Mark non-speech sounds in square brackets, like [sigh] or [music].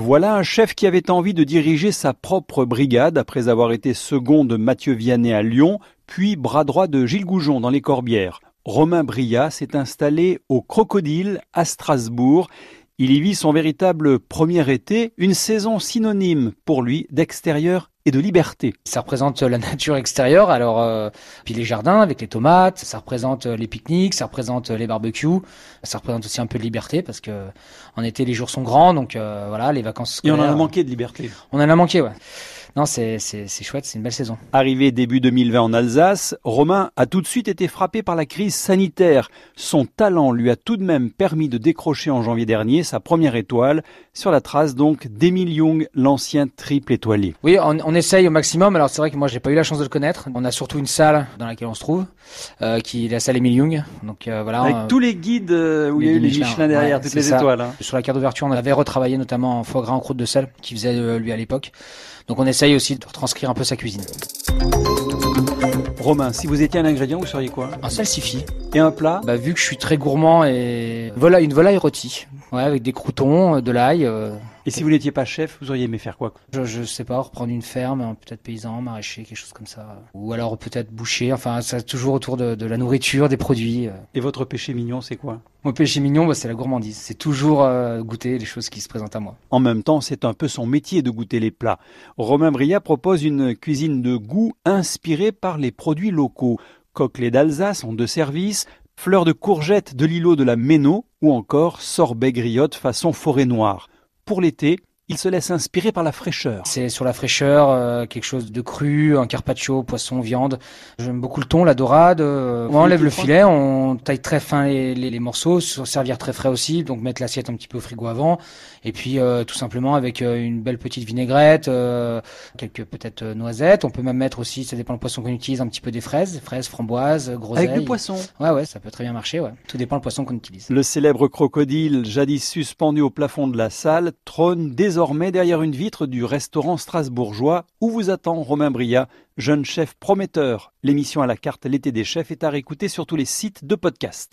Voilà un chef qui avait envie de diriger sa propre brigade après avoir été second de Mathieu Vianney à Lyon, puis bras droit de Gilles Goujon dans les Corbières. Romain Bria s'est installé au Crocodile à Strasbourg. Il y vit son véritable premier été, une saison synonyme pour lui d'extérieur et de liberté. Ça représente la [laughs] nature extérieure, alors euh, puis les jardins avec les tomates, ça représente les pique-niques, ça représente les barbecues, ça représente aussi un peu de liberté parce que en été les jours sont grands, donc euh, voilà les vacances. Scolaires, et on en a manqué de liberté. On en a manqué, ouais. Non, c'est chouette, c'est une belle saison. Arrivé début 2020 en Alsace, Romain a tout de suite été frappé par la crise sanitaire. Son talent lui a tout de même permis de décrocher en janvier dernier sa première étoile, sur la trace donc d'Emile Young, l'ancien triple étoilé. Oui, on, on essaye au maximum. Alors c'est vrai que moi j'ai pas eu la chance de le connaître. On a surtout une salle dans laquelle on se trouve, euh, qui est la salle Emile Young. Donc euh, voilà. Avec euh, tous les guides euh, où il y a eu les Michelin, derrière, ouais, toutes les ça. étoiles. Hein. Sur la carte d'ouverture, on avait retravaillé notamment en foie gras en croûte de sel, qui faisait euh, lui à l'époque. Donc on essaye aussi de retranscrire un peu sa cuisine. Romain, si vous étiez un ingrédient, vous seriez quoi? Un salsifis. Et un plat? Bah vu que je suis très gourmand et voilà une volaille rôtie, ouais avec des croutons, de l'ail. Euh... Et si vous n'étiez pas chef, vous auriez aimé faire quoi je, je sais pas, reprendre une ferme, hein, peut-être paysan, maraîcher, quelque chose comme ça. Ou alors peut-être boucher, enfin ça toujours autour de, de, la nourriture, des produits. Et votre péché mignon, c'est quoi? Mon péché mignon, bah, c'est la gourmandise. C'est toujours euh, goûter les choses qui se présentent à moi. En même temps, c'est un peu son métier de goûter les plats. Romain Bria propose une cuisine de goût inspirée par les produits locaux. Coquelets d'Alsace en deux services, fleurs de courgettes de l'îlot de la Méno ou encore sorbet griotte façon forêt noire. Pour l'été, il se laisse inspirer par la fraîcheur. C'est sur la fraîcheur, euh, quelque chose de cru, un carpaccio, poisson, viande. J'aime beaucoup le thon, la dorade. Euh, on enlève le filet, on taille très fin les, les, les morceaux, servir très frais aussi, donc mettre l'assiette un petit peu au frigo avant. Et puis euh, tout simplement avec euh, une belle petite vinaigrette, euh, quelques peut-être noisettes. On peut même mettre aussi, ça dépend le poisson qu'on utilise, un petit peu des fraises, fraises, framboises, groseilles. Avec le poisson Ouais, ouais, ça peut très bien marcher, ouais. Tout dépend le poisson qu'on utilise. Le célèbre crocodile, jadis suspendu au plafond de la salle, trône désormais derrière une vitre du restaurant strasbourgeois où vous attend Romain Bria, jeune chef prometteur. L'émission à la carte L'été des chefs est à réécouter sur tous les sites de podcast.